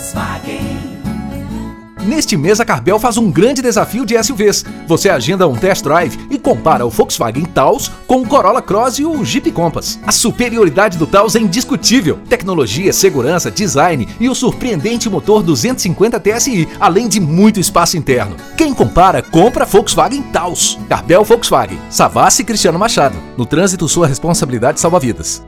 Volkswagen. Neste mês, a Carbel faz um grande desafio de SUVs. Você agenda um test drive e compara o Volkswagen Taos com o Corolla Cross e o Jeep Compass. A superioridade do Taos é indiscutível. Tecnologia, segurança, design e o surpreendente motor 250 TSI, além de muito espaço interno. Quem compara, compra Volkswagen Taos. Carbel Volkswagen. Savassi Cristiano Machado. No trânsito, sua responsabilidade salva vidas.